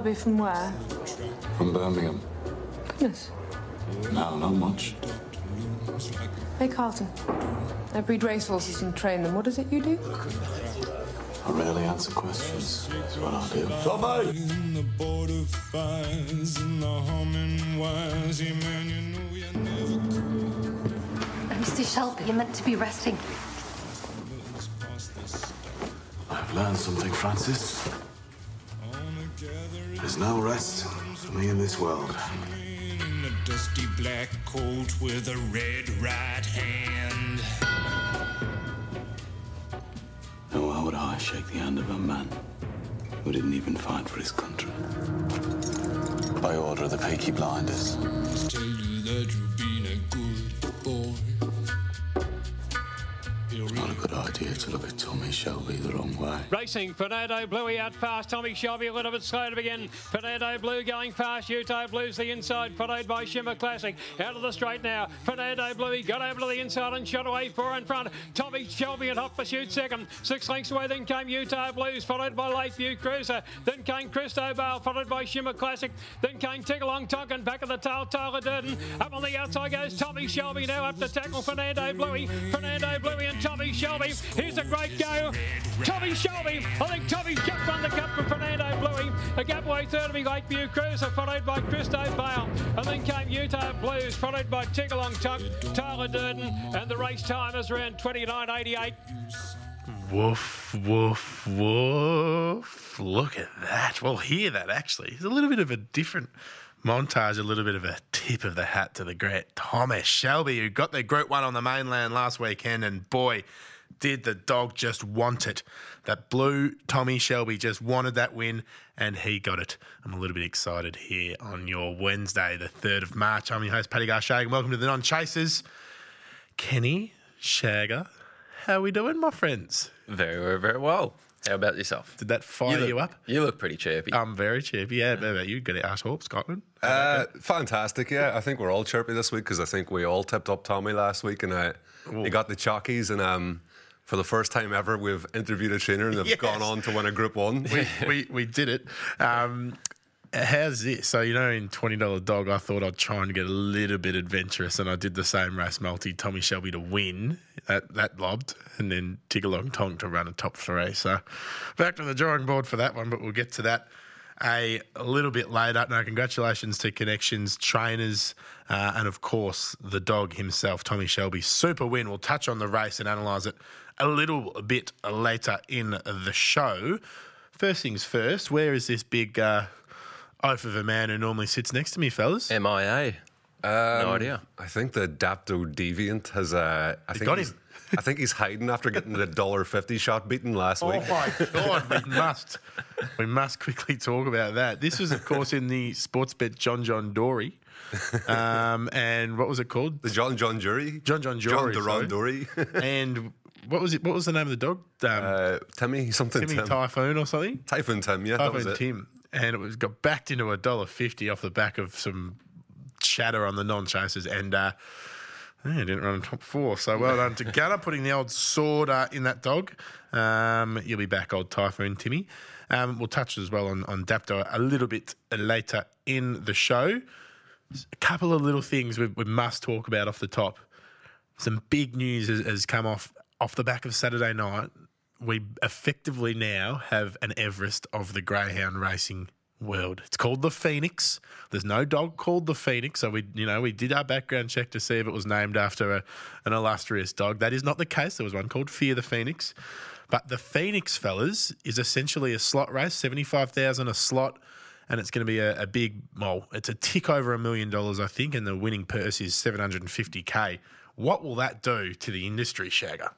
Thomas Shelby from where? From Birmingham. Goodness. No, not much. Hey, Carlton. I breed racehorses and train them. What is it you do? I rarely answer questions. That's what I do. Tommy! In the border fires and the humming wires, man, you know you never Mr. Shelby, you're meant to be resting. I've learned something, Francis. There's no rest for me in this world. in a dusty black coat with a red right hand. Oh, and why would I shake the hand of a man who didn't even fight for his country? By order of the Peaky Blinders. Tommy Shelby the wrong way. Racing, Fernando Bluey out fast. Tommy Shelby a little bit slow to begin. Fernando Blue going fast. Utah Blue's the inside, followed by Shimmer Classic. Out of the straight now. Fernando Bluey got over to the inside and shot away four in front. Tommy Shelby in hot pursuit second. Six lengths away, then came Utah Blues, followed by Lakeview Cruiser. Then came Christo Bale, followed by Shimmer Classic. Then came Tigalong Tonkin, back of the tail, Tyler Durden. Up on the outside goes Tommy Shelby now up to tackle Fernando Bluey. Fernando Bluey and Tommy Shelby. Here's a great go. Tommy Shelby. I think Tommy just won the cup from Fernando Bluey. A gap away third to be Lakeview Cruiser, followed by Christo Bale. And then came Utah Blues, followed by Tigalong Tuck, Tyler Durden. And the race time is around 29.88. Woof, woof, woof. Look at that. Well, hear that actually. It's a little bit of a different montage, a little bit of a tip of the hat to the great Thomas Shelby, who got their Group 1 on the mainland last weekend. And boy, did the dog just want it. That blue Tommy Shelby just wanted that win, and he got it. I'm a little bit excited here on your Wednesday, the 3rd of March. I'm your host, Paddy Garshag, and welcome to the Non Chasers. Kenny, Shagger, how are we doing, my friends? Very, very, very well. How about yourself? Did that fire you, look, up? You look pretty chirpy. I'm very chirpy. Yeah, how about you? Good at Ashthorpe, Scotland. Uh, fantastic, yeah. I think we're all chirpy this week because I think we all tipped up Tommy last week and uh, he got the chalkies And um, for the first time ever, we've interviewed a trainer and they've Yes. gone on to win a Group 1. we, we, we did it. Um, how's this? So, you know, in $20 dog, I thought I'd try and get a little bit adventurous, and I did the same race multi, Tommy Shelby to win. That, that lobbed, and then Tigalong Tonk to run a top three. So, back to the drawing board for that one, but we'll get to that a, a little bit later. No, congratulations to Connections, trainers, uh, and of course, the dog himself, Tommy Shelby. Super win. We'll touch on the race and analyse it a little bit later in the show. First things first, where is this big uh, oaf of a man who normally sits next to me, fellas? MIA. no idea. I think the Dapto Deviant has. Uh, I think got he's- him. I think he's hiding after getting the dollar fifty shot beaten last Oh week. Oh my God, we must. We must quickly talk about that. This was, of course, in the sports bet John John Dory. Um, and what was it called? The John John Jury. John John Jury. John Jory. Duran Dury. and what was it? What was the name of the dog? Um, uh, Timmy something Timmy Tim. Typhoon or something? Typhoon Tim, yeah, that was Typhoon. Tim. And it was got backed into a dollar fifty off the back of some chatter on the non chasers and uh yeah, didn't run in top four. So well done to Gunner putting the old sword uh, in that dog. Um, you'll be back, old Typhoon Timmy. Um, we'll touch as well on, on Dapto a little bit later in the show. A couple of little things we, we must talk about off the top. Some big news has, has come off off the back of Saturday night. We effectively now have an Everest of the greyhound racing world. It's called the Phoenix. There's no dog called the Phoenix, so we, you know, we did our background check to see if it was named after a, an illustrious dog. That is not the case. There was one called Fear the Phoenix, but the Phoenix, fellas, is essentially a slot race, seventy-five thousand a slot and it's going to be a, a big, well, it's a tick over a million dollars, I think, and the winning purse is 750k. What will that do to the industry, Shagger?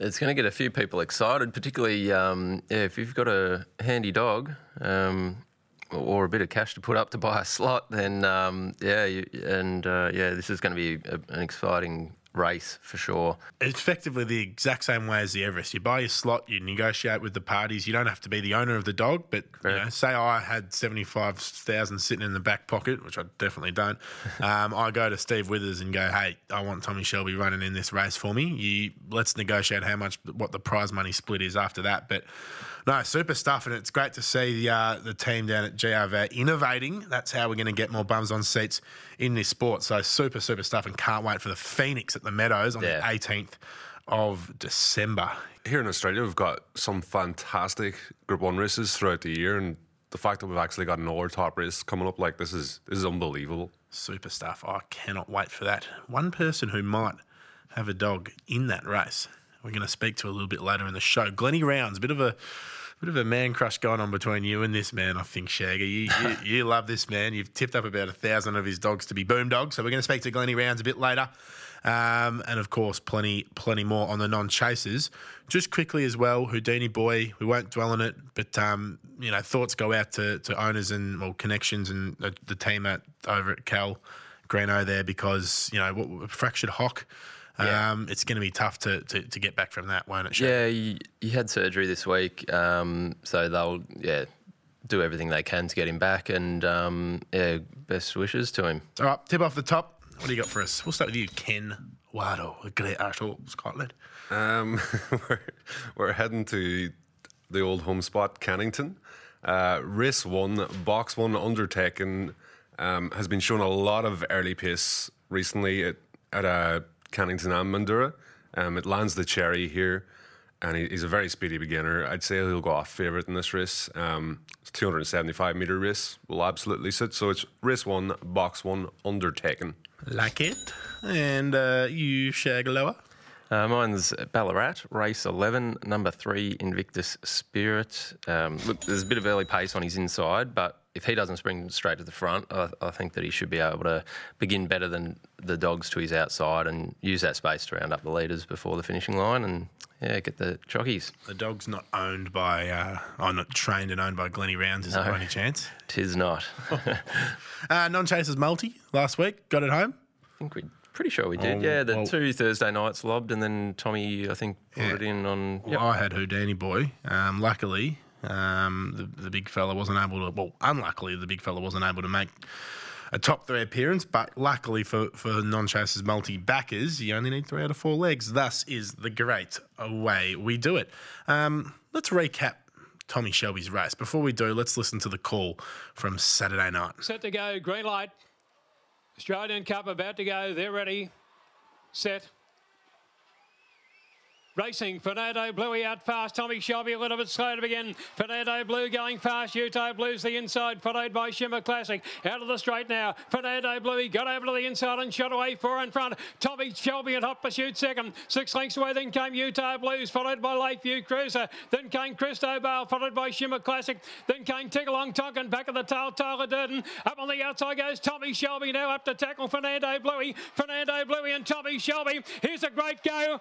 It's going to get a few people excited, particularly um, yeah, if you've got a handy dog um, or a bit of cash to put up to buy a slot. Then um, yeah, you, and uh, yeah, this is going to be a, an exciting race for sure. It's effectively the exact same way as the Everest. You buy your slot, you negotiate with the parties. You don't have to be the owner of the dog, but you know, say I had seventy five thousand sitting in the back pocket, which I definitely don't. um, I go to Steve Withers and go, "Hey, I want Tommy Shelby running in this race for me. You let's negotiate how much what the prize money split is after that." But no, super stuff, and it's great to see the uh, the team down at GRV innovating. That's how we're going to get more bums on seats in this sport. So super, super stuff, and can't wait for the Phoenix at the Meadows on Yeah. the 18th of December. Here in Australia, we've got some fantastic Group One races throughout the year, and the fact that we've actually got another top race coming up, like this is this is unbelievable. Super stuff. I cannot wait for that. One person who might have a dog in that race, we're going to speak to a little bit later in the show. Glennie Rounds, bit of a bit of a man crush going on between you and this man, I think, Shaggy. You, you, you love this man. You've tipped up about a thousand of his dogs to be boom dogs. So we're going to speak to Glennie Rounds a bit later. Um, and of course, plenty, plenty more on the non-chasers. Just quickly as well, Houdini boy. We won't dwell on it, but um, you know, thoughts go out to, to owners and well, connections and the, the team at over at Cal Greno there because you know what, fractured hock. Um, It's going to be tough to, to, to get back from that, won't it? Shane? Yeah, you, he had surgery this week, um, so they'll yeah do everything they can to get him back, and um, yeah, best wishes to him. All right, tip off the top. What do you got for us? We'll start with you, Ken Wado, a great Arshall, Scotland. Um, we're, we're heading to the old home spot, Cannington. Uh, race one, box one, Undertaken, um, has been shown a lot of early pace recently at, at uh, Cannington and Mandurah. Um, it lands the cherry here, and he, he's a very speedy beginner. I'd say he'll go off favourite in this race. Um, it's 275 metre race, will absolutely sit. So it's race one, box one, Undertaken. Like it. And uh, you, Shagaloa. Uh, mine's Ballarat, race 11, number three, Invictus Spirit. Um, look, there's a bit of early pace on his inside, but if he doesn't spring straight to the front, I, I think that he should be able to begin better than the dogs to his outside and use that space to round up the leaders before the finishing line and, yeah, get the jockeys. The dog's not owned by, uh, oh, not trained and owned by Glennie Rounds, is it by any chance? Tis not. Uh, non chasers multi last week, got it home. I think we pretty sure we did. Oh, yeah, the well- two Thursday nights lobbed, and then Tommy, I think, put Yeah. it in on. Well, I had Houdini boy. Um, luckily, um, the, the big fella wasn't able to. Well, unluckily, the big fella wasn't able to make a top three appearance. But luckily for for non chasers multi backers, you only need three out of four legs. Thus is the great way we do it. Um, let's recap. Tommy Shelby's race. Before we do, let's listen to the call from Saturday night. Set to go. Green light. Australian Cup about to go. They're ready. Set. Racing, Fernando Bluey out fast. Tommy Shelby a little bit slow to begin. Fernando Blue going fast. Utah Blue's the inside, followed by Shimmer Classic. Out of the straight now. Fernando Bluey got over to the inside and shot away four in front. Tommy Shelby in hot pursuit second. Six lengths away, then came Utah Blues, followed by Lakeview Cruiser. Then came Christo Bale, followed by Shimmer Classic. Then came Tiggalong Tonkin, back of the tail, Tyler Durden. Up on the outside goes Tommy Shelby now up to tackle Fernando Bluey. Fernando Bluey and Tommy Shelby. Here's a great go.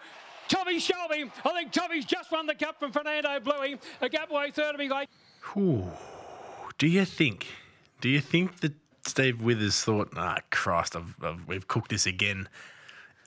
Tommy Shelby. I think Tommy's just won the cup from Fernando Bluey. A gap away third to be late. Ooh. Do you think? Do you think that Steve Withers thought, "Ah, Christ, I've, I've, we've cooked this again"?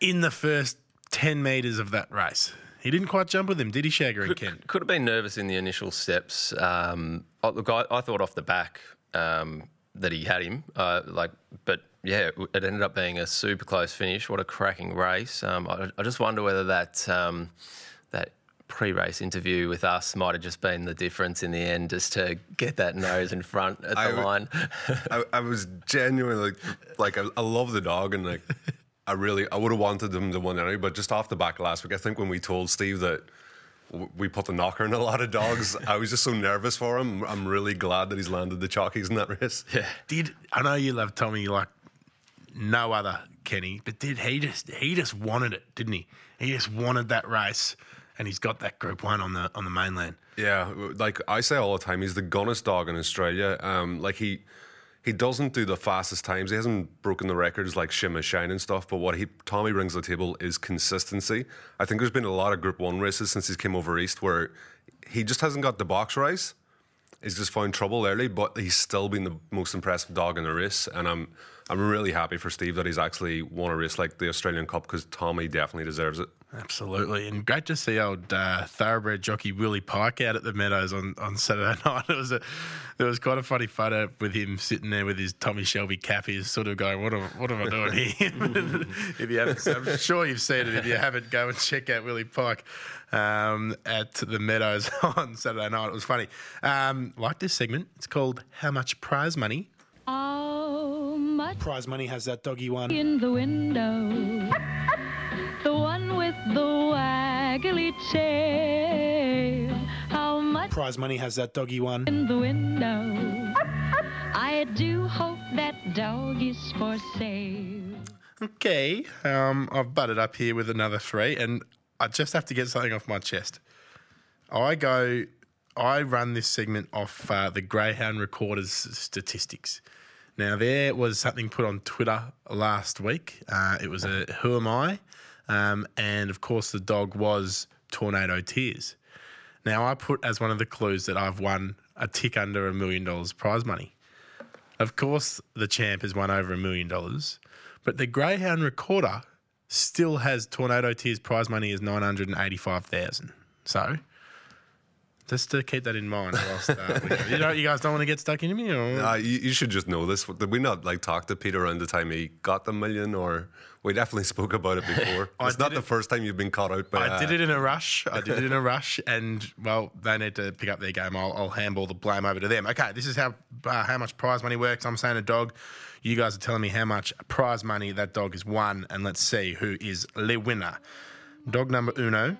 In the first ten meters of that race, he didn't quite jump with him, did he, Shagger and Ken? Could have been nervous in the initial steps. Um, I- look, I, I thought off the back um, that he had him, uh, like, but yeah, it ended up being a super close finish. What a cracking race! Um, I, I just wonder whether that um, that pre-race interview with us might have just been the difference in the end, just to get that nose in front at the I w- line. I, I was genuinely like, I, I love the dog, and like, I really, I would have wanted him to win anyway. But just off the back last week, I think when we told Steve that we put the knocker in a lot of dogs, I was just so nervous for him. I'm really glad that he's landed the chalkies in that race. yeah. Did I know you love Tommy like no other, Kenny? But did he just he just wanted it, didn't he? He just wanted that race, and he's got that Group One on the on the mainland. Yeah, like I say all the time, he's the gunnest dog in Australia. Um, like he he doesn't do the fastest times. He hasn't broken the records like Shimmer Shine and stuff. But what he Tommy brings to the table is consistency. I think there's been a lot of Group One races since he's came over east where he just hasn't got the box race. He's just found trouble early, but he's still been the most impressive dog in the race, and I'm I'm really happy for Steve that he's actually won a race like the Australian Cup because Tommy definitely deserves it. Absolutely, and great to see old uh, thoroughbred jockey Willie Pike out at the Meadows on, on Saturday night. It was a there was quite a funny photo with him sitting there with his Tommy Shelby cap. He's sort of going, "What am, what am I doing here?" if you haven't, I'm sure you've seen it. If you haven't, go and check out Willie Pike um, at the Meadows on Saturday night. It was funny. Um, like this segment, it's called "How Much Prize Money." How much Prize money has that doggy one. in the window? The one with the waggly tail. How much Prize money has that doggy one. in the window? I do hope that dog is for sale. Okay, um, I've butted up here with another three, and I just have to get something off my chest. I go, I run this segment off uh, the Greyhound Recorders statistics. Now, there was something put on Twitter last week. Uh, it was a Who Am I? Um, and of course, the dog was Tornado Tears. Now, I put as one of the clues that I've won a tick under a million dollars prize money. Of course, the champ has won over a million dollars, but the Greyhound recorder still has Tornado Tears prize money eighty-five thousand. So, just to keep that in mind. Whilst, uh, you know, you guys don't want to get stuck into me, or Uh, you, you should just know this. Did we not like talk to Peter around the time he got the million, or we definitely spoke about it before? It's not did the first time you've been caught out by. I did uh, it in a rush. I did it in a rush, and well, they need to pick up their game. I'll, I'll handball the blame over to them. Okay, this is how uh, how much prize money works. I'm saying a dog. You guys are telling me how much prize money that dog has won, and let's see who is the winner. Dog number uno,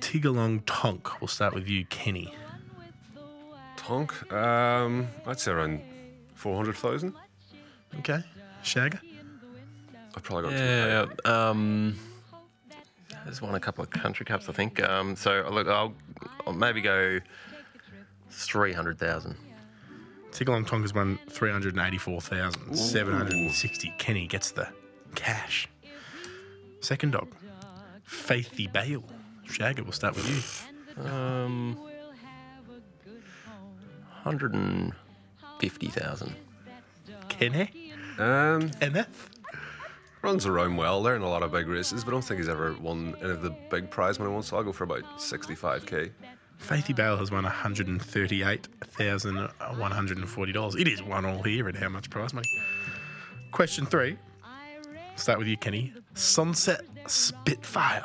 Tigalong Tonk. We'll start with you, Kenny. Tonk. Um, I'd say around four hundred thousand. Okay, Shagger. I've probably got too Yeah, um, there's won a couple of country cups, I think. Um, so look, I'll, I'll maybe go three hundred thousand. Tigalong Tonk has won 384,760. Kenny gets the cash. Second dog, Faithy Bale. Shagger, we'll start with you. Um, hundred and fifty thousand. Kenny? Um, NF? runs around well. They're in a lot of big races, but I don't think he's ever won any of the big prize money ones. So I'll go for about sixty-five k. Faithy Bale has won $138,140. It is one all here at how much prize money? Question three. Start with you, Kenny. Sunset Spitfire.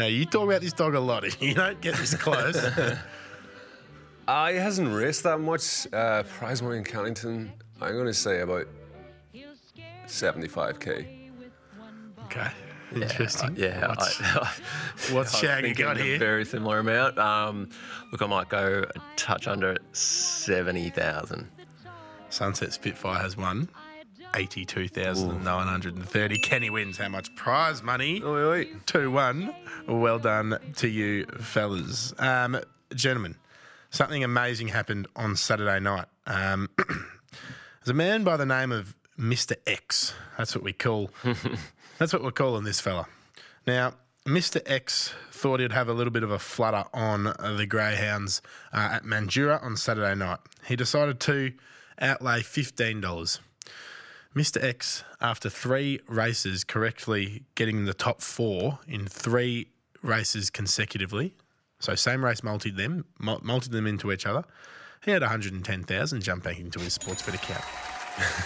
Now, you talk about this dog a lot. You don't get this close, Uh, he hasn't raced that much. Uh, prize money in Cannington. I'm going to say about seventy-five k. okay. Interesting. Yeah, What's, I, what's I'm Shaggy thinking got a here? Very similar amount. Um, look, I might go a touch under seventy thousand. Sunset Spitfire has won 82,930. Kenny wins how much prize money? Wait, wait. 2 1. Well done to you, fellas. Um, gentlemen, something amazing happened on Saturday night. Um, there's a man by the name of Mr. X. That's what we call. that's what we're calling this fella. Now, Mr. X thought he'd have a little bit of a flutter on the Greyhounds uh, at Mandurah on Saturday night. He decided to outlay $15. Mr. X, after three races, correctly getting the top four in three races consecutively, so same race multied them, mul- multied them into each other. He had 110,000 jump back into his sports bet account.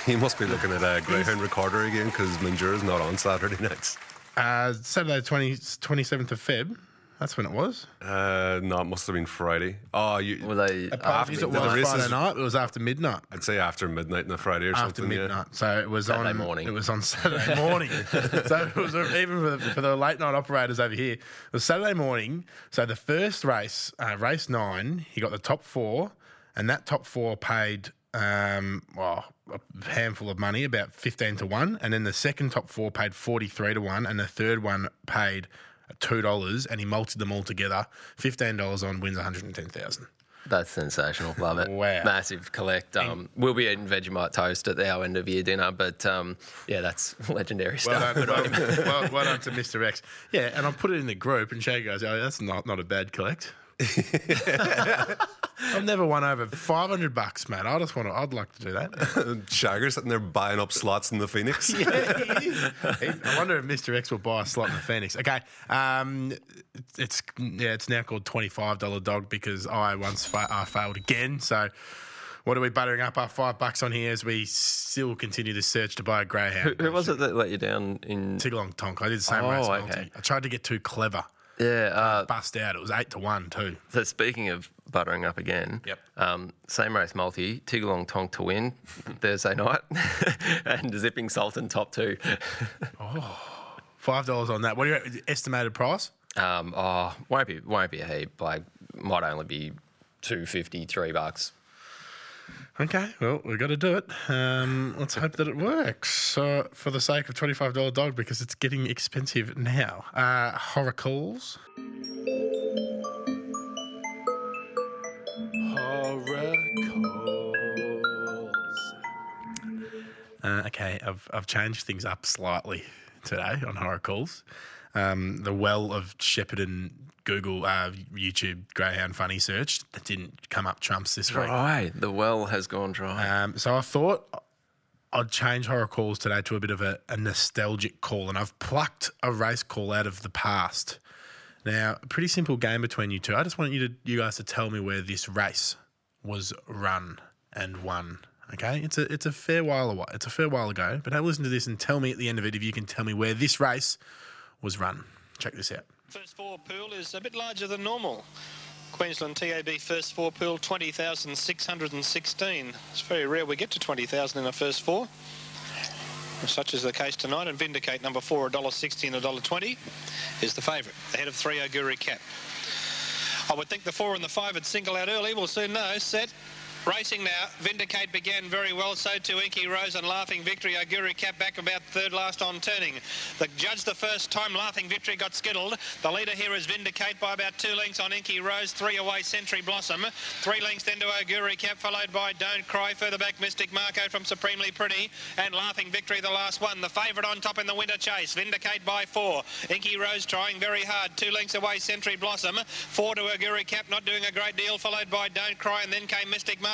He must be looking at a Greyhound recorder again because Mandurah's not on Saturday nights. Uh, Saturday, 20, 27th of Feb, that's when it was. Uh, no, it must have been Friday. Oh, you. Were they Apologies, after it the was races- Friday night. It was after midnight. I'd say after midnight on a Friday or After something. yeah. midnight, so it was Saturday on morning. It was on Saturday morning. so it was even for the, for the late night operators over here. It was Saturday morning. So the first race, uh, race nine, he got the top four, and that top four paid um, well a handful of money, about fifteen to one, and then the second top four paid forty three to one, and the third one paid two dollars, and he multiplied them all together. Fifteen dollars on wins one hundred and ten thousand. That's sensational. Love it. Wow. Massive collect. Um, we'll be eating Vegemite toast at our end of year dinner, but um, yeah, that's legendary Well stuff. done, well, well, well done to Mr. X. Yeah, and I'll put it in the group, and Shay goes, "Oh, that's not not a bad collect." I've never won over 500 bucks, mate. I just want to, I'd like to do that. Shagger sitting there buying up slots in the Phoenix. yeah, he is. I wonder if Mr. X will buy a slot in the Phoenix. Okay. Um, it's, yeah, it's now called $25 dog because I once fa- I failed again. So, what are we buttering up our five bucks on here as we still continue the search to buy a greyhound? Who, who was it that let you down in? Tigalong Tonk. I did the same Oh, race okay. I tried to get too clever. Yeah. Uh, Bust out. It was eight to one too. so speaking of buttering up again, Yep. Um, same race multi, Tigalong Tonk to win Thursday night, and Zipping Sultan top two. Five dollars on that. What do you estimated price? Um, oh, won't be won't be a heap. Like might only be two fifty, three bucks. Okay, well, we've got to do it. Um, let's hope that it works So for the sake of $25 dog because it's getting expensive now. Uh, Horacles. Horacles. Uh, okay, I've, I've changed things up slightly today on Horacles. Um, the well of Shepparton Google, uh, YouTube Greyhound funny search that didn't come up trumps this week. Dry. The well has gone dry. Um, so I thought I'd change horror calls today to a bit of a, a nostalgic call, and I've plucked a race call out of the past. Now, a pretty simple game between you two. I just want you to you guys to tell me where this race was run and won. Okay, it's a it's a fair while away. It's a fair while ago, but have a listen to this and tell me at the end of it if you can tell me where this race was run. Check this out. First four pool is a bit larger than normal. Queensland TAB first four pool 20,616. It's very rare we get to 20,000 in a first four. Such is the case tonight, and Vindicate number four, $1.60 and $1.20, is the favourite, ahead of three Oguri Cap. I would think the four and the five would single out early. We'll soon know. Set. Racing now. Vindicate began very well. So too Inky Rose and Laughing Victory. Oguri Cap back about third last on turning. The judge the first time Laughing Victory got skittled. The leader here is Vindicate by about two lengths on Inky Rose. Three away Century Blossom. Three lengths then to Oguri Cap followed by Don't Cry. Further back Mystic Marco from Supremely Pretty. And Laughing Victory the last one. The favourite on top in the winter chase. Vindicate by four. Inky Rose trying very hard. Two lengths away Century Blossom. Four to Oguri Cap not doing a great deal. Followed by Don't Cry and then came Mystic Marco.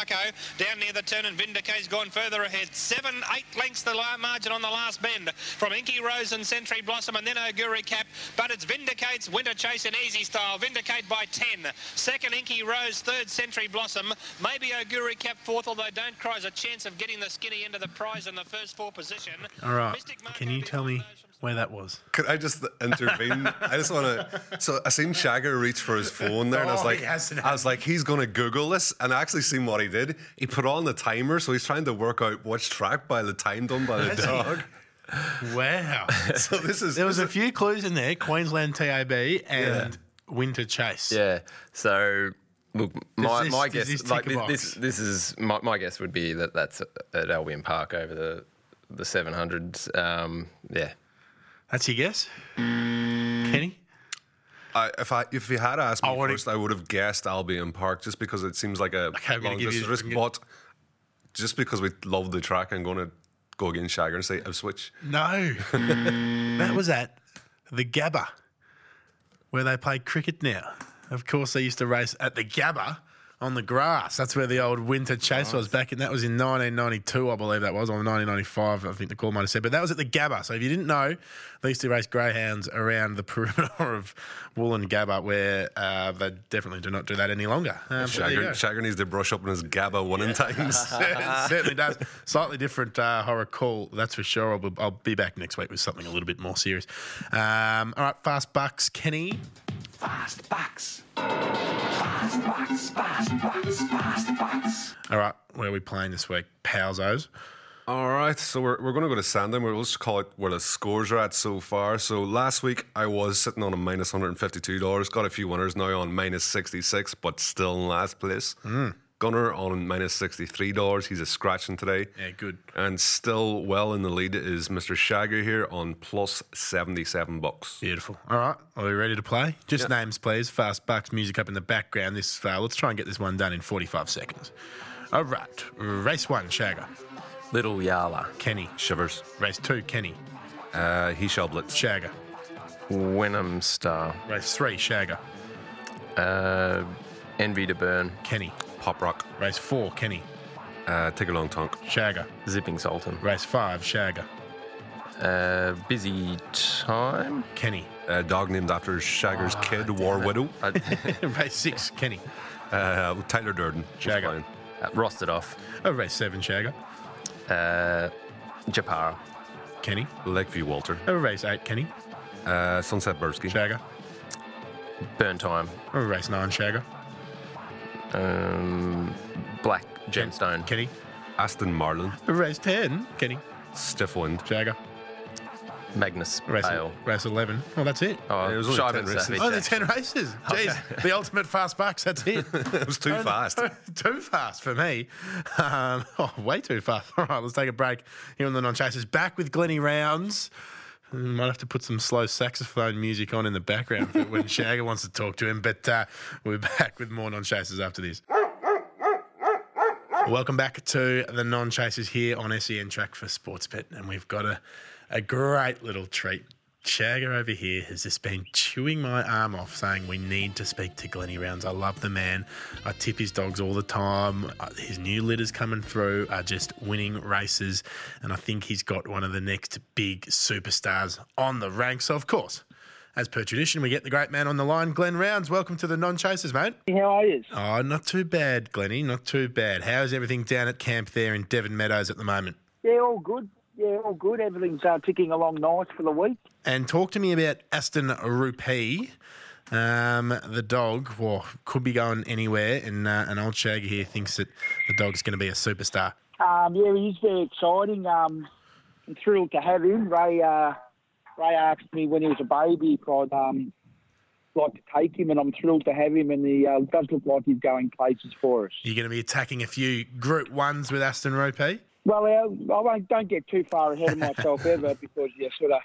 Down near the turn and Vindicate's gone further ahead. Seven, eight lengths the margin on the last bend from Inky Rose and Century Blossom and then Oguri Cap. But it's Vindicate's winter chase in easy style. Vindicate by 10. Second Inky Rose, third Century Blossom. Maybe Oguri Cap fourth, although Don't Cry's a chance of getting the skinny end of the prize in the first four position. All right, can you tell me where that was? Could I just intervene? I just want to. So I seen Shagger reach for his phone there, and I was Oh, like, he hasn't I was like, he's going to Google this, and I actually seen what he did. He put on the timer, so he's trying to work out which track by the time done by the Has he? dog. Wow. So this is There was a few clues in there: Queensland TAB and Winter Chase. Yeah. So look, my, this- my guess, this like this, this, this is my, my guess would be that that's at Albion Park over the the 700s. Um, yeah. That's your guess, mm. Kenny. I, if I if you had asked me I wanna- first, I would have guessed Albion Park just because it seems like a Okay, I'm gonna long give you- distance. I'm gonna- But just because we love the track, I'm going to go against Shagger and say Ipswich. No, that was at the Gabba, where they play cricket now. Of course, they used to race at the Gabba on the grass. That's where the old winter chase was back and That was in 1992, I believe that was, or 1995. I think the call might have said. But that was at the Gabba. So if you didn't know, they used to race greyhounds around the perimeter of Woolloongabba, where uh, they definitely do not do that any longer. Um, but there you Shagger, needs to brush up on his Gabba winning times. it certainly does. Slightly different uh, horror call, that's for sure. I'll, I'll be back next week with something a little bit more serious. Um, all right, fast bucks, Kenny. Fast bucks. Fast bucks. Fast bucks. Fast bucks. All right, where are we playing this week? Powzos. All right, so we're, we're going to go to Sandown. We'll just call it where the scores are at so far. So last week I was sitting on a minus $152. Got a few winners now on minus 66, but still in last place. Hmm. Gunner on minus $63. He's a scratching today. Yeah, good. And still well in the lead is Mr. Shagger here on plus 77 bucks. Beautiful. All right, are we ready to play? Just names, please. Fast bucks, music up in the background. This uh, Let's try and get this one done in 45 seconds. All right, race one, Shagger. Little Yala. Kenny. Shivers. Race two, Kenny. Uh, he shall blitz. Shagger. Wenham Star. Race three, Shagger. Uh, Envy to Burn. Kenny. Pop Rock. Race four, Kenny. Uh, Tigalong Tonk. Shagger. Zipping Sultan. Race five, Shagger. Uh, busy time. Kenny. A dog named after Shagger's Ah, kid, War Widow. race six, Kenny. Uh, Tyler Durden. Shagger. Uh, Rosted off. Oh, race seven, Shagger. Uh, Japara. Kenny. Lakeview Walter. Oh, race eight, Kenny. Uh, Sunset Bursky. Shagger. Burn time. Oh, race nine, Shagger. Um, Black Gemstone. Kenny. Aston Marlin. Race ten, Kenny. Stiff Wind. Shagger. Magnus Race, Pale. race eleven. Oh, that's it. Oh, It was only Shivan 10 races. Savage. Oh, the ten races. Jeez, the ultimate fast bucks. That's it. it was too fast. too fast for me. Um, oh, way too fast. All right, let's take a break here on the non chasers. Back with Glennie Rounds. Mm, Might have to put some slow saxophone music on in the background when Shagger wants to talk to him. But uh, we're back with more non chasers after this. Welcome back to the non chasers here on SEN Track for Sportsbet. And we've got a, a great little treat. Shagger over here has just been chewing my arm off saying we need to speak to Glennie Rounds. I love the man. I tip his dogs all the time. Uh, His new litters coming through are just winning races. And I think he's got one of the next big superstars on the ranks. So, of course, as per tradition, we get the great man on the line. Glenn Rounds, welcome to the non chasers, mate. How are you? Oh, not too bad, Glennie. Not too bad. How's everything down at camp there in Devon Meadows at the moment? Yeah, all good. Yeah, all good. Everything's uh, ticking along nice for the week. And talk to me about Aston Rupee. Um, the dog, well, could be going anywhere, and uh, an old shaggy here thinks that the dog's going to be a superstar. Um, yeah, he is very exciting. Um, I'm thrilled to have him. Ray, uh, Ray asked me when he was a baby if I'd um, like to take him, and I'm thrilled to have him. And he uh, does look like he's going places for us. You're going to be attacking a few Group Ones with Aston Rupee. Well, I won't, don't get too far ahead of myself ever because yeah, sort of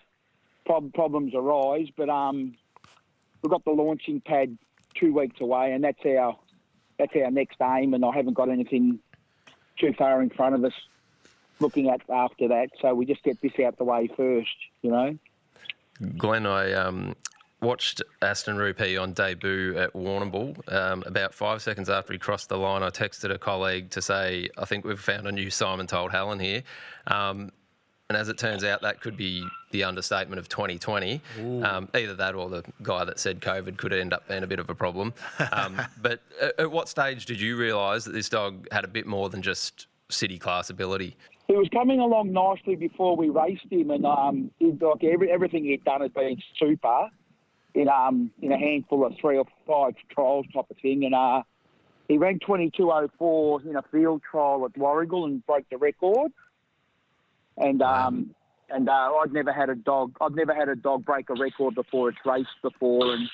prob- problems arise. But um, we've got the launching pad two weeks away, and that's our that's our next aim. And I haven't got anything too far in front of us looking at after that. So we just get this out the way first, you know. Glenn, I um, watched Aston Rupee on debut at Warrnambool. Um, about five seconds after he crossed the line, I texted a colleague to say, I think we've found a new Simon Told Helen here. Um, and as it turns out, that could be the understatement of 2020. Um, either that or the guy that said COVID could end up being a bit of a problem. Um, but at, at what stage did you realise that this dog had a bit more than just city class ability? He was coming along nicely before we raced him, and um, he, like every, everything he'd done had been super in um in a handful of three or five trials type of thing, and uh, he ran 22.04 in a field trial at Warragul and broke the record. And um and uh, I'd never had a dog. I'd never had a dog break a record before. It's raced before, and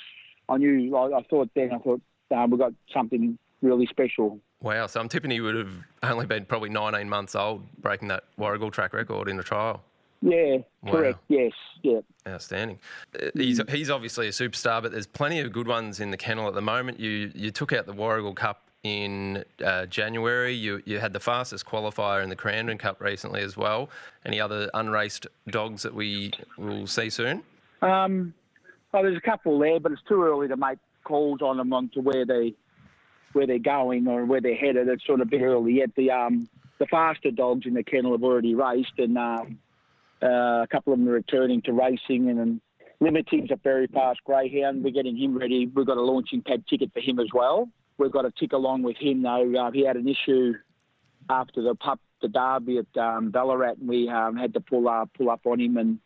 I knew. I, I thought then. I thought uh, we got something really special. Wow, so I'm tipping he would have only been probably 19 months old breaking that Warragul track record in the trial. Yeah, Wow. correct. Yes, yeah. Outstanding. Uh, He's, he's obviously a superstar, but there's plenty of good ones in the kennel at the moment. You you took out the Warragul Cup in uh, January. You you had the fastest qualifier in the Cranbourne Cup recently as well. Any other unraced dogs that we will see soon? Um, well, there's a couple there, but it's too early to make calls on them on to where they where they're going or where they're headed. It's sort of a bit early yet. The um the faster dogs in the kennel have already raced, and um, uh, a couple of them are returning to racing. And, and Limiting's a very fast greyhound. We're getting him ready. We've got a launching pad ticket for him as well. We've got to tick along with him though. Uh, he had an issue after the pup the derby at um, Ballarat, and we um, had to pull uh, pull up on him and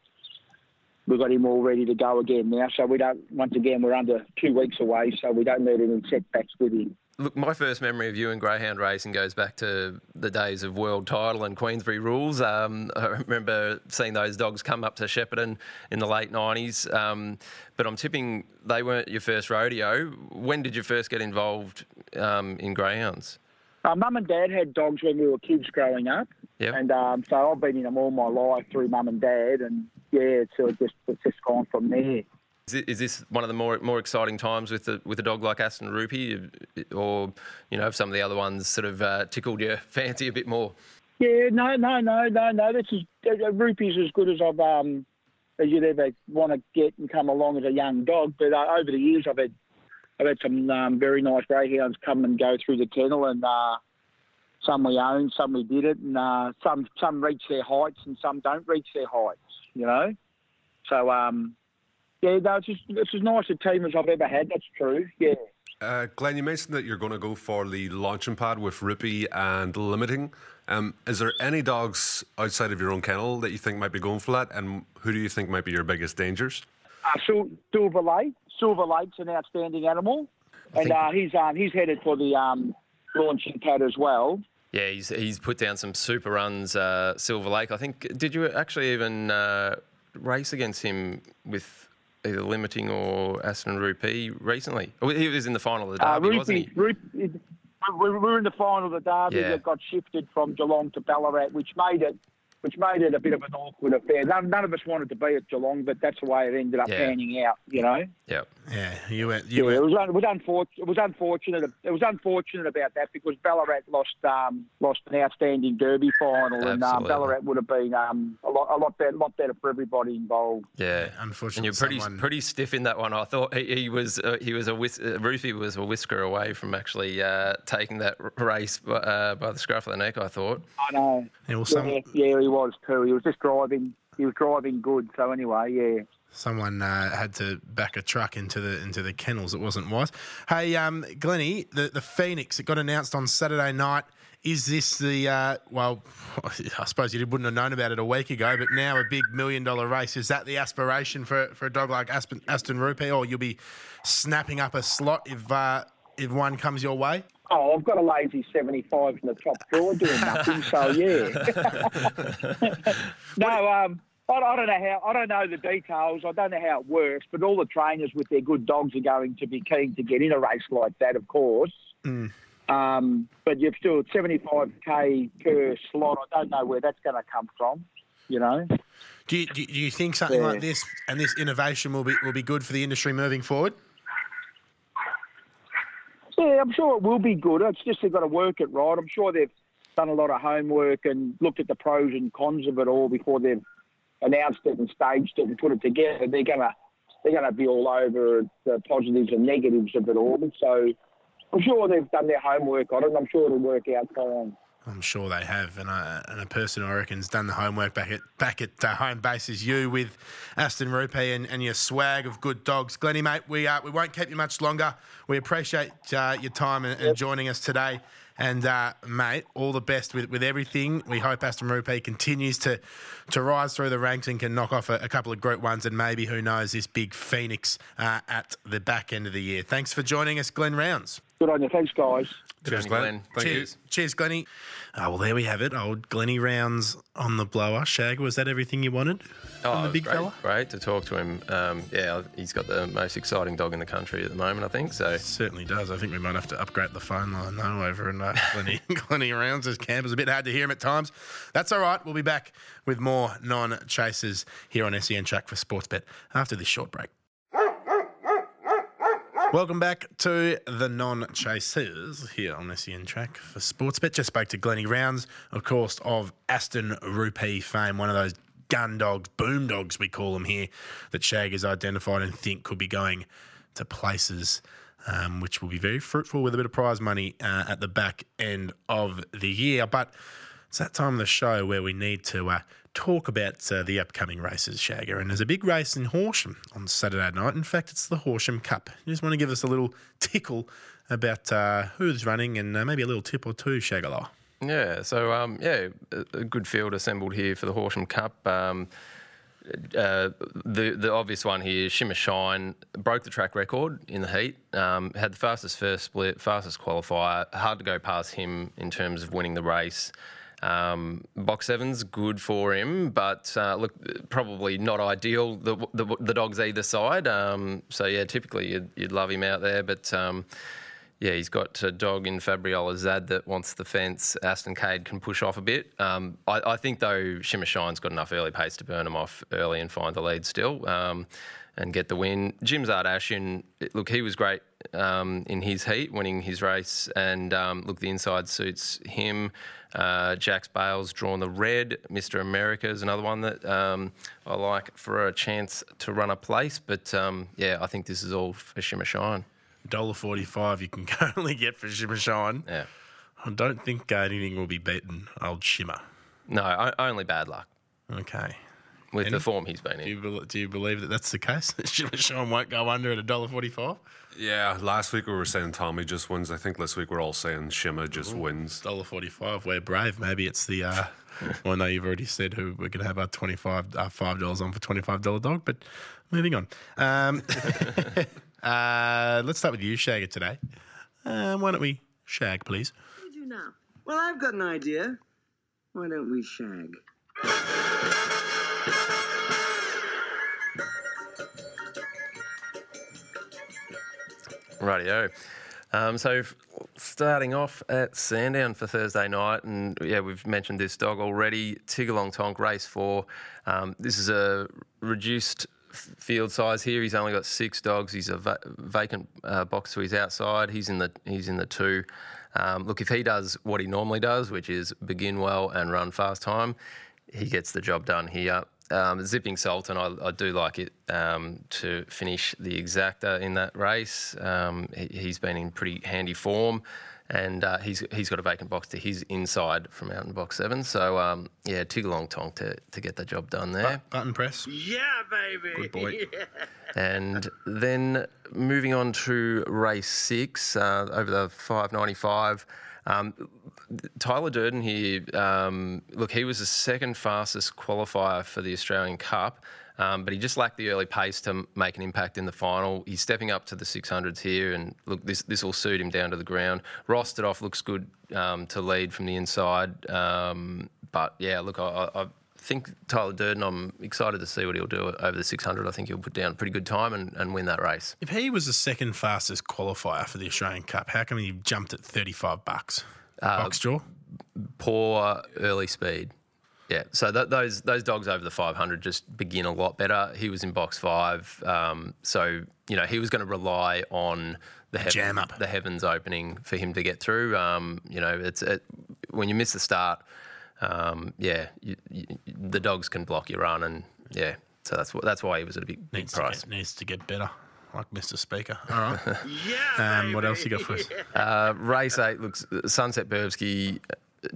we've got him all ready to go again now. So we don't, once again, we're under two weeks away, so we don't need any setbacks with him. Look, my first memory of you in greyhound racing goes back to the days of world title and Queensbury rules. Um, I remember seeing those dogs come up to Shepparton in the late 90s. Um, but I'm tipping they weren't your first rodeo. When did you first get involved um, in greyhounds? Uh, Mum and Dad had dogs when we were kids growing up, Yep. and um, so I've been in them all my life through Mum and Dad, and yeah, it's sort of just it's just gone from there. Is, this one of the more more exciting times with with a dog like Aston Rupee, or you know, have some of the other ones sort of uh, tickled your fancy a bit more? Yeah, no, no, no, no, no. This is uh, Rupee's as good as I've um as you'd ever want to get and come along as a young dog. But uh, over the years, I've had I've had some um, very nice greyhounds come and go through the kennel, and uh, some we owned, some we did it, and uh, some some reach their heights and some don't reach their heights. You know, so um, yeah, no, it's just it's as nice a team as I've ever had. That's true. Yeah. Uh, Glenn, you mentioned that you're going to go for the launching pad with Rupee and limiting. Um, is there any dogs outside of your own kennel that you think might be going for that? And who do you think might be your biggest dangers? Uh, Sil- Silver Lake. Silver Lake's an outstanding animal, and uh, he's um, he's headed for the um, launching pad as well. Yeah, he's he's put down some super runs. Uh, Silver Lake, I think. Did you actually even uh, race against him with either limiting or Aston Rupee recently? Oh, he was in the final of the Uh, derby, wasn't he? Rupee- we were in the final of the derby Yeah. that got shifted from Geelong to Ballarat, which made it which made it a bit of an awkward affair. None, none of us wanted to be at Geelong, but that's the way it ended up Yeah. panning out. You know. Yeah. Yeah, you went. Yeah, You it went. was un- it was unfortunate. It was unfortunate. It was unfortunate about that because Ballarat lost um, lost an outstanding Derby final, and um, Ballarat would have been um, a lot a lot better, lot better for everybody involved. Yeah, unfortunately, and you're pretty someone- pretty stiff in that one. I thought he, he was uh, he was a whis- uh, Rupee was a whisker away from actually uh, taking that race uh, by the scruff of the neck. I thought. I know. Yeah, well, some- yeah, yeah, he was too. He was just driving. He was driving good. So anyway, yeah. Someone uh, had to back a truck into the into the kennels. It wasn't wise. Hey, um, Glennie, the the Phoenix. It got announced on Saturday night. Is this the uh, well? I suppose you wouldn't have known about it a week ago, but now a big million dollar race. Is that the aspiration for for a dog like Aspen, Aston Rupee, or you'll be snapping up a slot if uh, if one comes your way? Oh, I've got a lazy 75 in the top drawer doing nothing, so yeah. no, um, I, I don't know how, I don't know the details. I don't know how it works, but all the trainers with their good dogs are going to be keen to get in a race like that, of course. Mm. Um, but you've still 75k per slot. I don't know where that's going to come from, you know. Do you, do you- do you think something Yeah. like this and this innovation will be will be good for the industry moving forward? Yeah, I'm sure it will be good. It's just they've got to work it right. I'm sure they've done a lot of homework and looked at the pros and cons of it all before they've announced it and staged it and put it together. They're gonna they're gonna be all over the positives and negatives of it all. So I'm sure they've done their homework on it. and I'm sure it'll work out fine. I'm sure they have, and, and a person I reckon's done the homework back at back at uh, home base is you with Aston Rupee and, and your swag of good dogs, Glennie, mate. We uh, we won't keep you much longer. We appreciate uh, your time and, and joining us today, and uh, mate, all the best with, with everything. We hope Aston Rupee continues to to rise through the ranks and can knock off a, a couple of group ones, and maybe who knows this big phoenix uh, at the back end of the year. Thanks for joining us, Glenn Rounds. Good on you. Thanks, guys. Cheers, Glenn. Thank you. Cheers, cheers, Glennie. Oh, well, there we have it. Old Glennie Rounds on the blower. Shag, was that everything you wanted Oh, from it the big great, fella? Great to talk to him. Um, yeah, he's got the most exciting dog in the country at the moment, I think. So Certainly does. I think we might have to upgrade the phone line though over in uh, Glennie, Glennie Rounds. His camp is a bit hard to hear him at times. That's all right. We'll be back with more non-chasers here on SEN Track for Sportsbet after this short break. Welcome back to the non-chasers here on SEN Track for Sportsbet. Just spoke to Glennie Rounds, of course, of Aston Rupee fame, one of those gun dogs, boom dogs we call them here, that Shag has identified and think could be going to places um, which will be very fruitful with a bit of prize money uh, at the back end of the year. But it's that time of the show where we need to uh, talk about uh, the upcoming races, Shagger. And there's a big race in Horsham on Saturday night. In fact, it's the Horsham Cup. You just want to give us a little tickle about uh, who's running and uh, maybe a little tip or two, Shagger. Yeah, so um, yeah, a, good field assembled here for the Horsham Cup. Um, uh, the the obvious one here, Shimmer Shine, broke the track record in the heat. Um, had the fastest first split, fastest qualifier. Hard to go past him in terms of winning the race. Um, box seven's good for him, but uh, look, probably not ideal. The, the, the dogs either side. Um, so yeah, typically you'd, you'd love him out there, but. Um, yeah, he's got a dog in Fabriola Zad that wants the fence. Aston Cade can push off a bit. Um, I, I think, though, Shimmer Shine's got enough early pace to burn him off early and find the lead still um, and get the win. Jim Zardashian, look, he was great um, in his heat, winning his race. And um, look, the inside suits him. Uh, Jax Bales drawn the red. Mr. America is another one that um, I like for a chance to run a place. But um, yeah, I think this is all for Shimmer Shine. $1.45 you can currently get for Shimmer Shine. Yeah. I don't think anything will be beaten old Shimmer. No, o- only bad luck Okay. With Any- the form he's been Do in. you, bel do you believe that that's the case? That Shimmer Shine won't go under at $1.45? Yeah, last week we were saying Tommy just wins. I think this week we're all saying Shimmer just wins. $1.45. We're brave. Maybe it's the. Uh, well, I know you've already said who we're going to have our twenty-five, uh, five dollars on for twenty-five dollar dog. But moving on. Um, uh, let's start with you, Shagger, today. Um, why don't we shag, please? What do you do now? Well, I've got an idea. Why don't we shag? Rightio. Um, so, f- starting off at Sandown for Thursday night, and yeah, we've mentioned this dog already. Tigalong Tonk, race four. Um, this is a reduced f- field size here. He's only got six dogs. He's a va- vacant uh, box to his outside. He's in the he's in the two. Um, look, if he does what he normally does, which is begin well and run fast time, he gets the job done here. Um, Zipping Sultan, I, I do like it um, to finish the exacta in that race. Um, he, he's been in pretty handy form, and uh, he's he's got a vacant box to his inside from out in box seven. So um, yeah, Tigalong Tonk to, to get the job done there. Button press. Yeah, baby. Good boy. And then moving on to race six uh, over the 595. Um, Tyler Durden here, um, look, he was the second fastest qualifier for the Australian Cup, um, but he just lacked the early pace to make an impact in the final. He's stepping up to the 600s here, and look, this this will suit him down to the ground. Rosted off looks good um, to lead from the inside, um, but yeah, look, I, I, think Tyler Durden, I'm excited to see what he'll do over the 600. I think he'll put down a pretty good time and, and win that race. If he was the second fastest qualifier for the Australian Cup, how come he jumped at 35 bucks? Uh, Box draw? Poor early speed. Yeah, so th- those those dogs over the 500 just begin a lot better. He was in box five, um, so you know he was going to rely on the heaven, Jam up. the heavens opening for him to get through. Um, you know, it's it, when you miss the start, um, yeah, you, you, the dogs can block your run, and yeah, so that's what that's why he was at a big, big Needs to, price. get, needs to get better, like Mr. Speaker. All right. yeah. Um, what else you got for us? Uh, race eight looks Sunset Burbsky,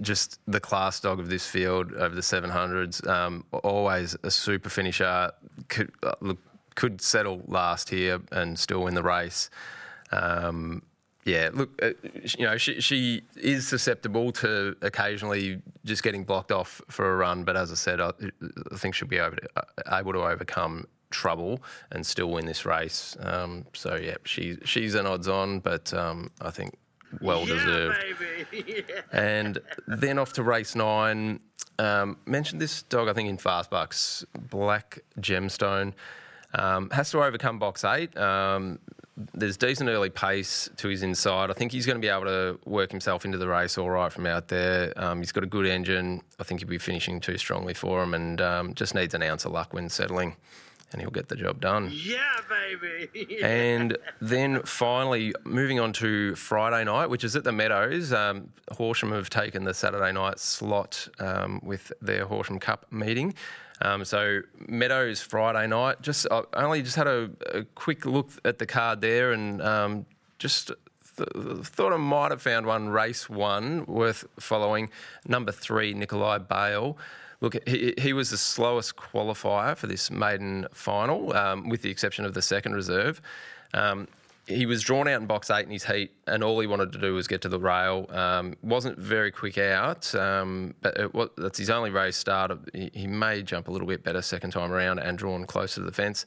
just the class dog of this field over the 700s. Um, always a super finisher. Could uh, look could settle last here and still win the race. Um, yeah, look, uh, you know, she, she is susceptible to occasionally just getting blocked off for a run, but as I said, I, I think she'll be able to, uh, able to overcome trouble and still win this race. Um, so yeah, she she's an odds on, but um, I think well deserved. And then off to race nine. Um, mentioned this dog, I think, in Fast Bucks, Black Gemstone. Um, has to overcome box eight. Um, there's decent early pace to his inside. I think he's going to be able to work himself into the race all right from out there. Um, he's got a good engine. I think he'll be finishing too strongly for him and um, just needs an ounce of luck when settling, and he'll get the job done. Yeah, baby. And then finally, moving on to Friday night, which is at the Meadows. Um, Horsham have taken the Saturday night slot um, with their Horsham Cup meeting. Um, so Meadows Friday night. Just I only just had a, a quick look at the card there, and um, just th- thought I might have found one race one worth following. Number three, Nikolai Bale. Look, he, he was the slowest qualifier for this maiden final, um, with the exception of the second reserve. Um, he was drawn out in box eight in his heat, and all he wanted to do was get to the rail. Um, wasn't very quick out, um, but was, that's his only race start. He, he may jump a little bit better second time around and drawn closer to the fence.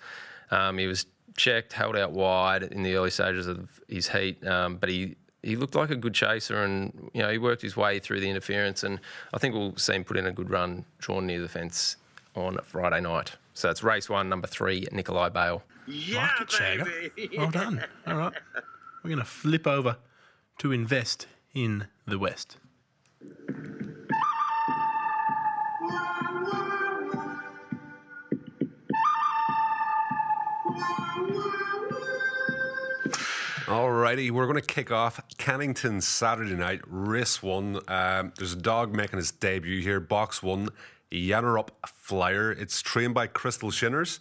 Um, he was checked, held out wide in the early stages of his heat, um, but he he looked like a good chaser, and you know he worked his way through the interference, and I think we'll see him put in a good run, drawn near the fence on Friday night. So it's race one, number three, Nikolai Bale. Yeah, Like it, Shagger. baby. Well done. All right. We're going to flip over to invest in the West. Alrighty, we're going to kick off Cannington Saturday night, race one. Um, there's a dog making his debut here, box one, Yannerup Flyer. It's trained by Crystal Shinners.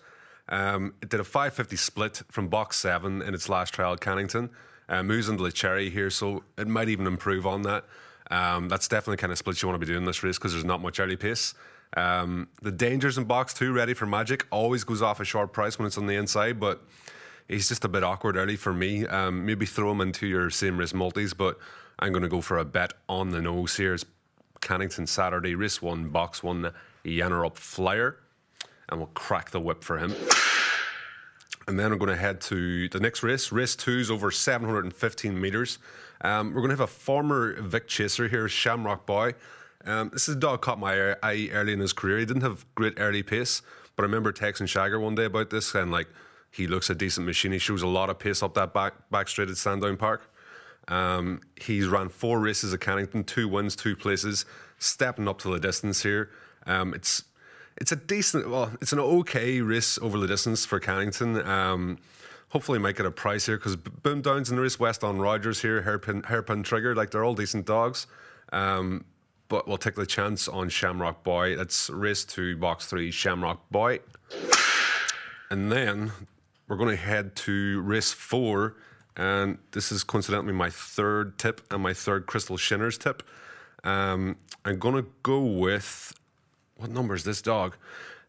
Um, it did a 550 split from box seven in its last trial at Cannington. Uh, moves into the cherry here, so it might even improve on that. Um, that's definitely kind of split you want to be doing this race because there's not much early pace. Um, the dangers in box two, ready for magic, always goes off a short price when it's on the inside, but he's just a bit awkward early for me. Um, maybe throw him into your same race multis, but I'm going to go for a bet on the nose here. It's Cannington Saturday, race one, box one, Yannerup Flyer, and we'll crack the whip for him. And then we're going to head to the next race. Race two is over 715 metres. Um, we're going to have a former Vic Chaser here, Shamrock Boy. Um, this is a dog caught my eye early in his career. He didn't have great early pace, but I remember texting Shagger one day about this, and like he looks a decent machine. He shows a lot of pace up that back back straight at Sandown Park. Um, he's ran four races at Cannington, two wins, two places, stepping up to the distance here. Um, it's it's a decent, well, it's an okay race over the distance for Cannington. Um, hopefully, might get a price here because Boom Downs in the race, West on Rogers here, Hairpin, Hairpin Trigger, like they're all decent dogs. Um, but we'll take the chance on Shamrock Boy. That's race two, box three, Shamrock Boy. And then we're going to head to race four. And this is coincidentally my third tip and my third Crystal Shinners tip. Um, I'm going to go with what number is this dog?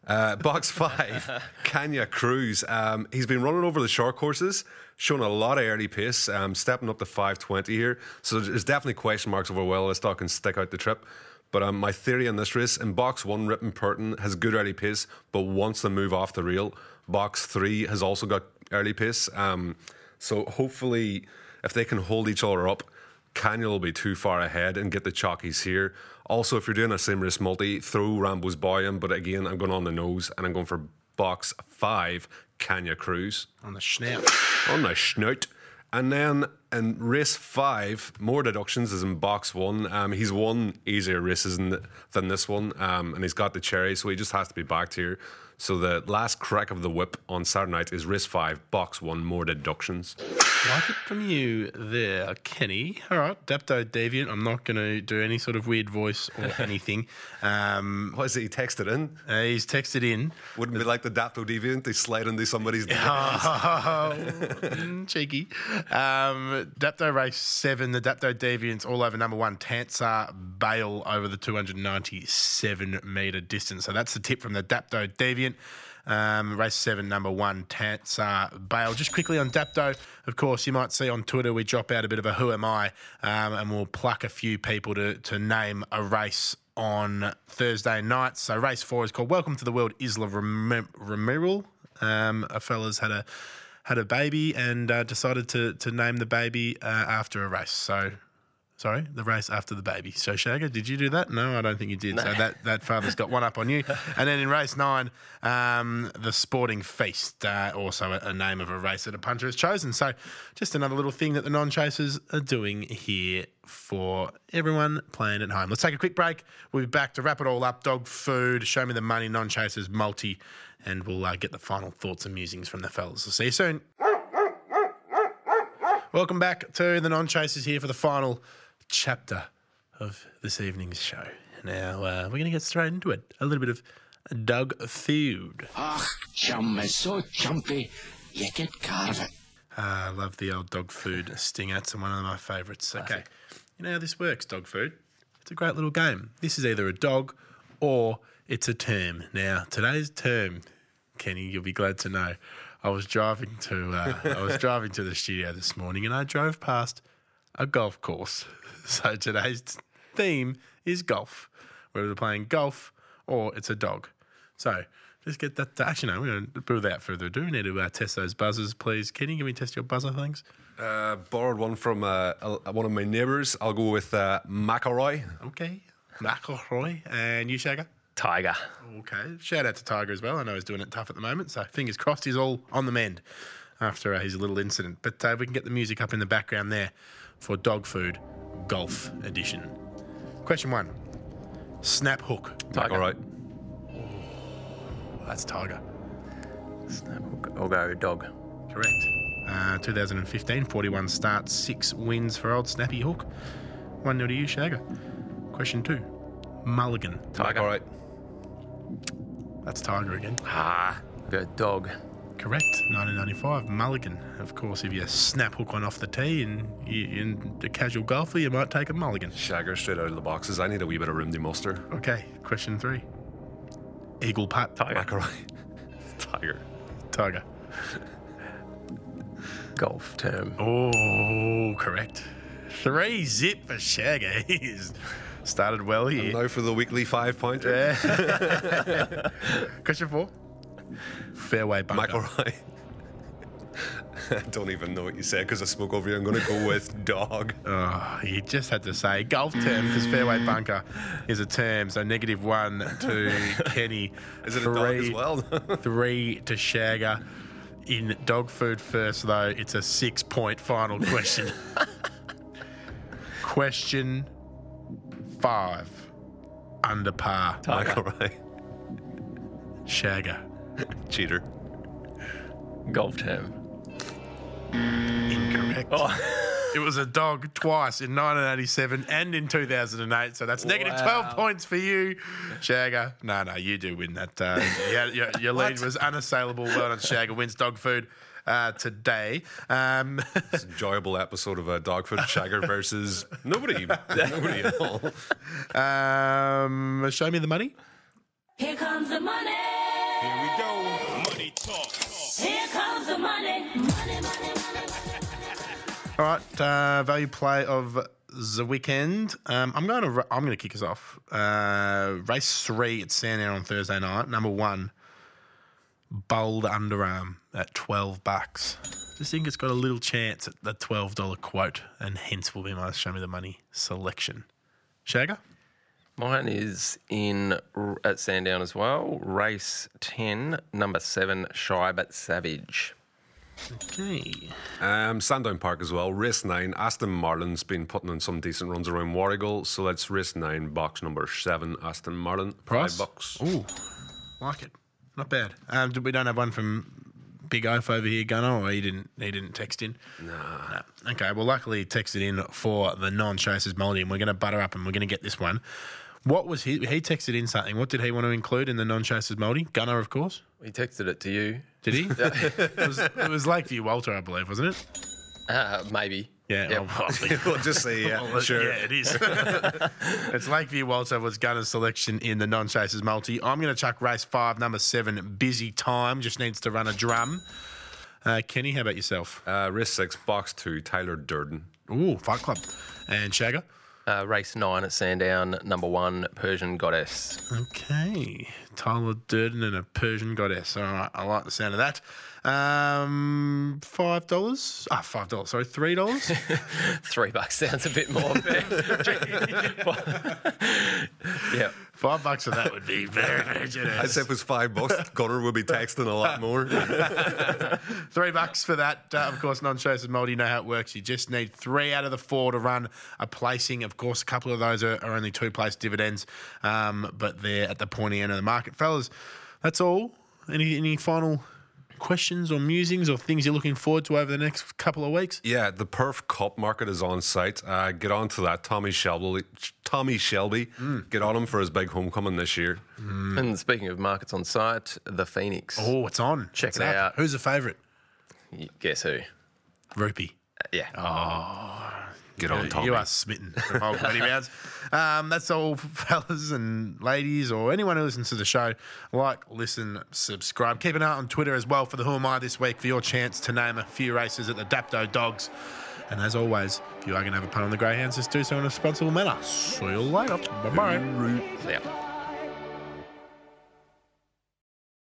Uh, box five, Kenya Cruz. Um, he's been running over the short courses, showing a lot of early pace, um, stepping up to 520 here. So there's definitely question marks over well this dog can stick out the trip. But um, my theory on this race in box one, Ripon Purton has good early pace, but wants to move off the rail. Box three has also got early pace. Um, so hopefully, if they can hold each other up, Kenya will be too far ahead and get the chalkies here. Also, if you're doing a same race multi, throw Rambo's boy in. But again, I'm going on the nose and I'm going for box five, Kenya Cruz. On the snout. On the snout. And then in race five, more deductions is in box one. Um, he's won easier races than, than this one, um, and he's got the cherry, so he just has to be backed here. So the last crack of the whip on Saturday night is race five, box one, more deductions. Like it from you there, Kenny. All right, Dapto Deviant. I'm not going to do any sort of weird voice or anything. Um, what is it? He texted in? Uh, he's texted in. Wouldn't be like the Dapto Deviant. They slide into somebody's oh, cheeky. Um, Dapto race seven. The Dapto Deviants all over number one. Tansar Bale over the 297 metre distance. So that's the tip from the Dapto Deviant. Um, race seven, number one, Tansar Bale. Just quickly on Dapto, of course, you might see on Twitter we drop out a bit of a who am I, um, and we'll pluck a few people to, to name a race on Thursday night. So race four is called Welcome to the World Isla Ramiral. Um, a fella's had a had a baby and uh, decided to to name the baby uh, after a race. So Sorry, the race after the baby. So, Shagger, did you do that? No, I don't think you did. No. So that, that father's got one up on you. And then in race nine, um, the Sporting Feast, uh, also a, a, name of a race that a punter has chosen. So just another little thing that the non-chasers are doing here for everyone playing at home. Let's take a quick break. We'll be back to wrap it all up. Dog food, show me the money, non-chasers, multi, and we'll uh, get the final thoughts and musings from the fellas. We'll see you soon. Welcome back to the non-chasers here for the final chapter of this evening's show. Now, uh, we're going to get straight into it. A little bit of dog food. Ach, chum is so chumpy, you can carve it. Ah, I love the old dog food sting It's one of my favourites. Okay, you know how this works, dog food? It's a great little game. This is either a dog or it's a term. Now, today's term, Kenny, you'll be glad to know. I was driving to uh, I was driving to the studio this morning and I drove past a golf course. So today's theme is golf. Whether we're either playing golf or it's a dog. So just get that. Actually, no, we're going to, without further ado, we need to uh, test those buzzers, please. Can you give me test your buzzer things? Uh, borrowed one from uh, one of my neighbours. I'll go with uh, McIlroy. Okay, McIlroy. And you, Shagger? Tiger. Okay. Shout out to Tiger as well. I know he's doing it tough at the moment, so fingers crossed he's all on the mend after uh, his little incident. But uh, we can get the music up in the background there for dog food golf edition. Question one Snap hook. Tiger. All right. That's Tiger. Snap hook. I'll go dog. Correct. Uh, 2015, 41 starts, six wins for old Snappy Hook. 1 0 to you, Shagger. Question two Mulligan. Tiger. All right. That's Tiger again. Ah, go dog. Correct. 1995. Mulligan. Of course, if you snap hook one off the tee and you, in a casual golfer, you might take a mulligan. Shagger straight out of the boxes. I need a wee bit of room to muster. Okay, question three. Eagle putt. Tiger. McIlroy. Tiger. Tiger. Golf term. Oh, correct. Three zip for Shagger. He's started well here. And now for the weekly five pointer. Question four. Fairway bunker. McIlroy. I don't even know what you said because I spoke over you. I'm going to go with dog. Oh, you just had to say golf term because fairway bunker is a term. So negative one to Kenny. Is it a dog as well? three to Shagger. In dog food first, though, it's a six point final question. question five. Under par. McIlroy. Shagger. Cheater. Golf him. Incorrect. It was a dog twice in 1987 and in 2008. So that's negative 12 points for you, Shagger. No, no, you do win that. Uh, yeah, your, your lead was unassailable. Well done, Shagger. Wins dog food uh, today. Um, It's an enjoyable episode of uh, Dog Food Shagger versus nobody. nobody at all. um, show me the money. Here comes the money. Here go. Money talk. Here comes the money. Money, money, money. All right, uh, value play of the weekend. Um, I'm going to I'm going to kick us off. Uh, race three at Sandown on Thursday night. Number one, bold underarm at twelve bucks. Just think it's got a little chance at the twelve dollar quote, and hence will be my show me the money selection. Shagger. Mine is in at Sandown as well. Race 10, number 7, Shy but Savage. Okay. Um, Sandown Park as well. Race nine. Aston Martin's been putting in some decent runs around Warragul, so that's race nine, box number seven. Aston Martin, Price? five bucks. Ooh, like it. Not bad. Um, we don't have one from Big Oaf over here, Gunner, or he didn't. He didn't text in. Nah. No. Okay. Well, luckily he texted in for the non-chasers multi, and we're going to butter up and we're going to get this one. What was he? He texted in something. What did he want to include in the non-chasers multi? Gunner, of course. He texted it to you. Did he? it, was, it was Lakeview Walter, I believe, wasn't it? Uh, maybe. Yeah, Yep. oh, possibly. we'll just say yeah, Well, sure. Yeah, it is. it's Lakeview Walter was Gunner's selection in the non-chasers multi. I'm going to chuck race five, number seven, busy time. Just needs to run a drum. Uh, Kenny, how about yourself? Uh, race six, box two, Tyler Durden. Ooh, Fight Club. And Shagger? Uh, race 9 at Sandown, number 1, Persian Goddess. Okay. Tyler Durden and a Persian goddess. All right, I like the sound of that. Um, five dollars. Ah, five dollars. Sorry, three dollars. Three bucks sounds a bit more fair. yeah. Five bucks for that would be very, very generous. I'd say if it was five bucks, Gunner would be texting a lot more. Three bucks for that. Uh, of course, non-chasers multi. You know how it works. You just need three out of the four to run a placing. Of course, a couple of those are, are only two-place dividends, um, but they're at the pointy end of the market, fellas. That's all. Any any final questions or musings or things you're looking forward to over the next couple of weeks? Yeah, the Perth Cup market is on site. Uh, get on to that. Tommy Shelby, Tommy Shelby, get on him for his big homecoming this year. And speaking of markets on site, the Phoenix. Oh, it's on. Check It's it up. out. Who's the favourite? Guess who? Rupee. Uh, yeah. Get on, Tommy. You are smitten from old Buddy Rounds. Um, that's all, fellas and ladies, or anyone who listens to the show. Like, listen, subscribe. Keep an eye on Twitter as well for the Who Am I this week for your chance to name a few races at the Dapto Dogs. And as always, if you are going to have a punt on the Greyhounds, just do so in a responsible manner. See you later. Bye bye.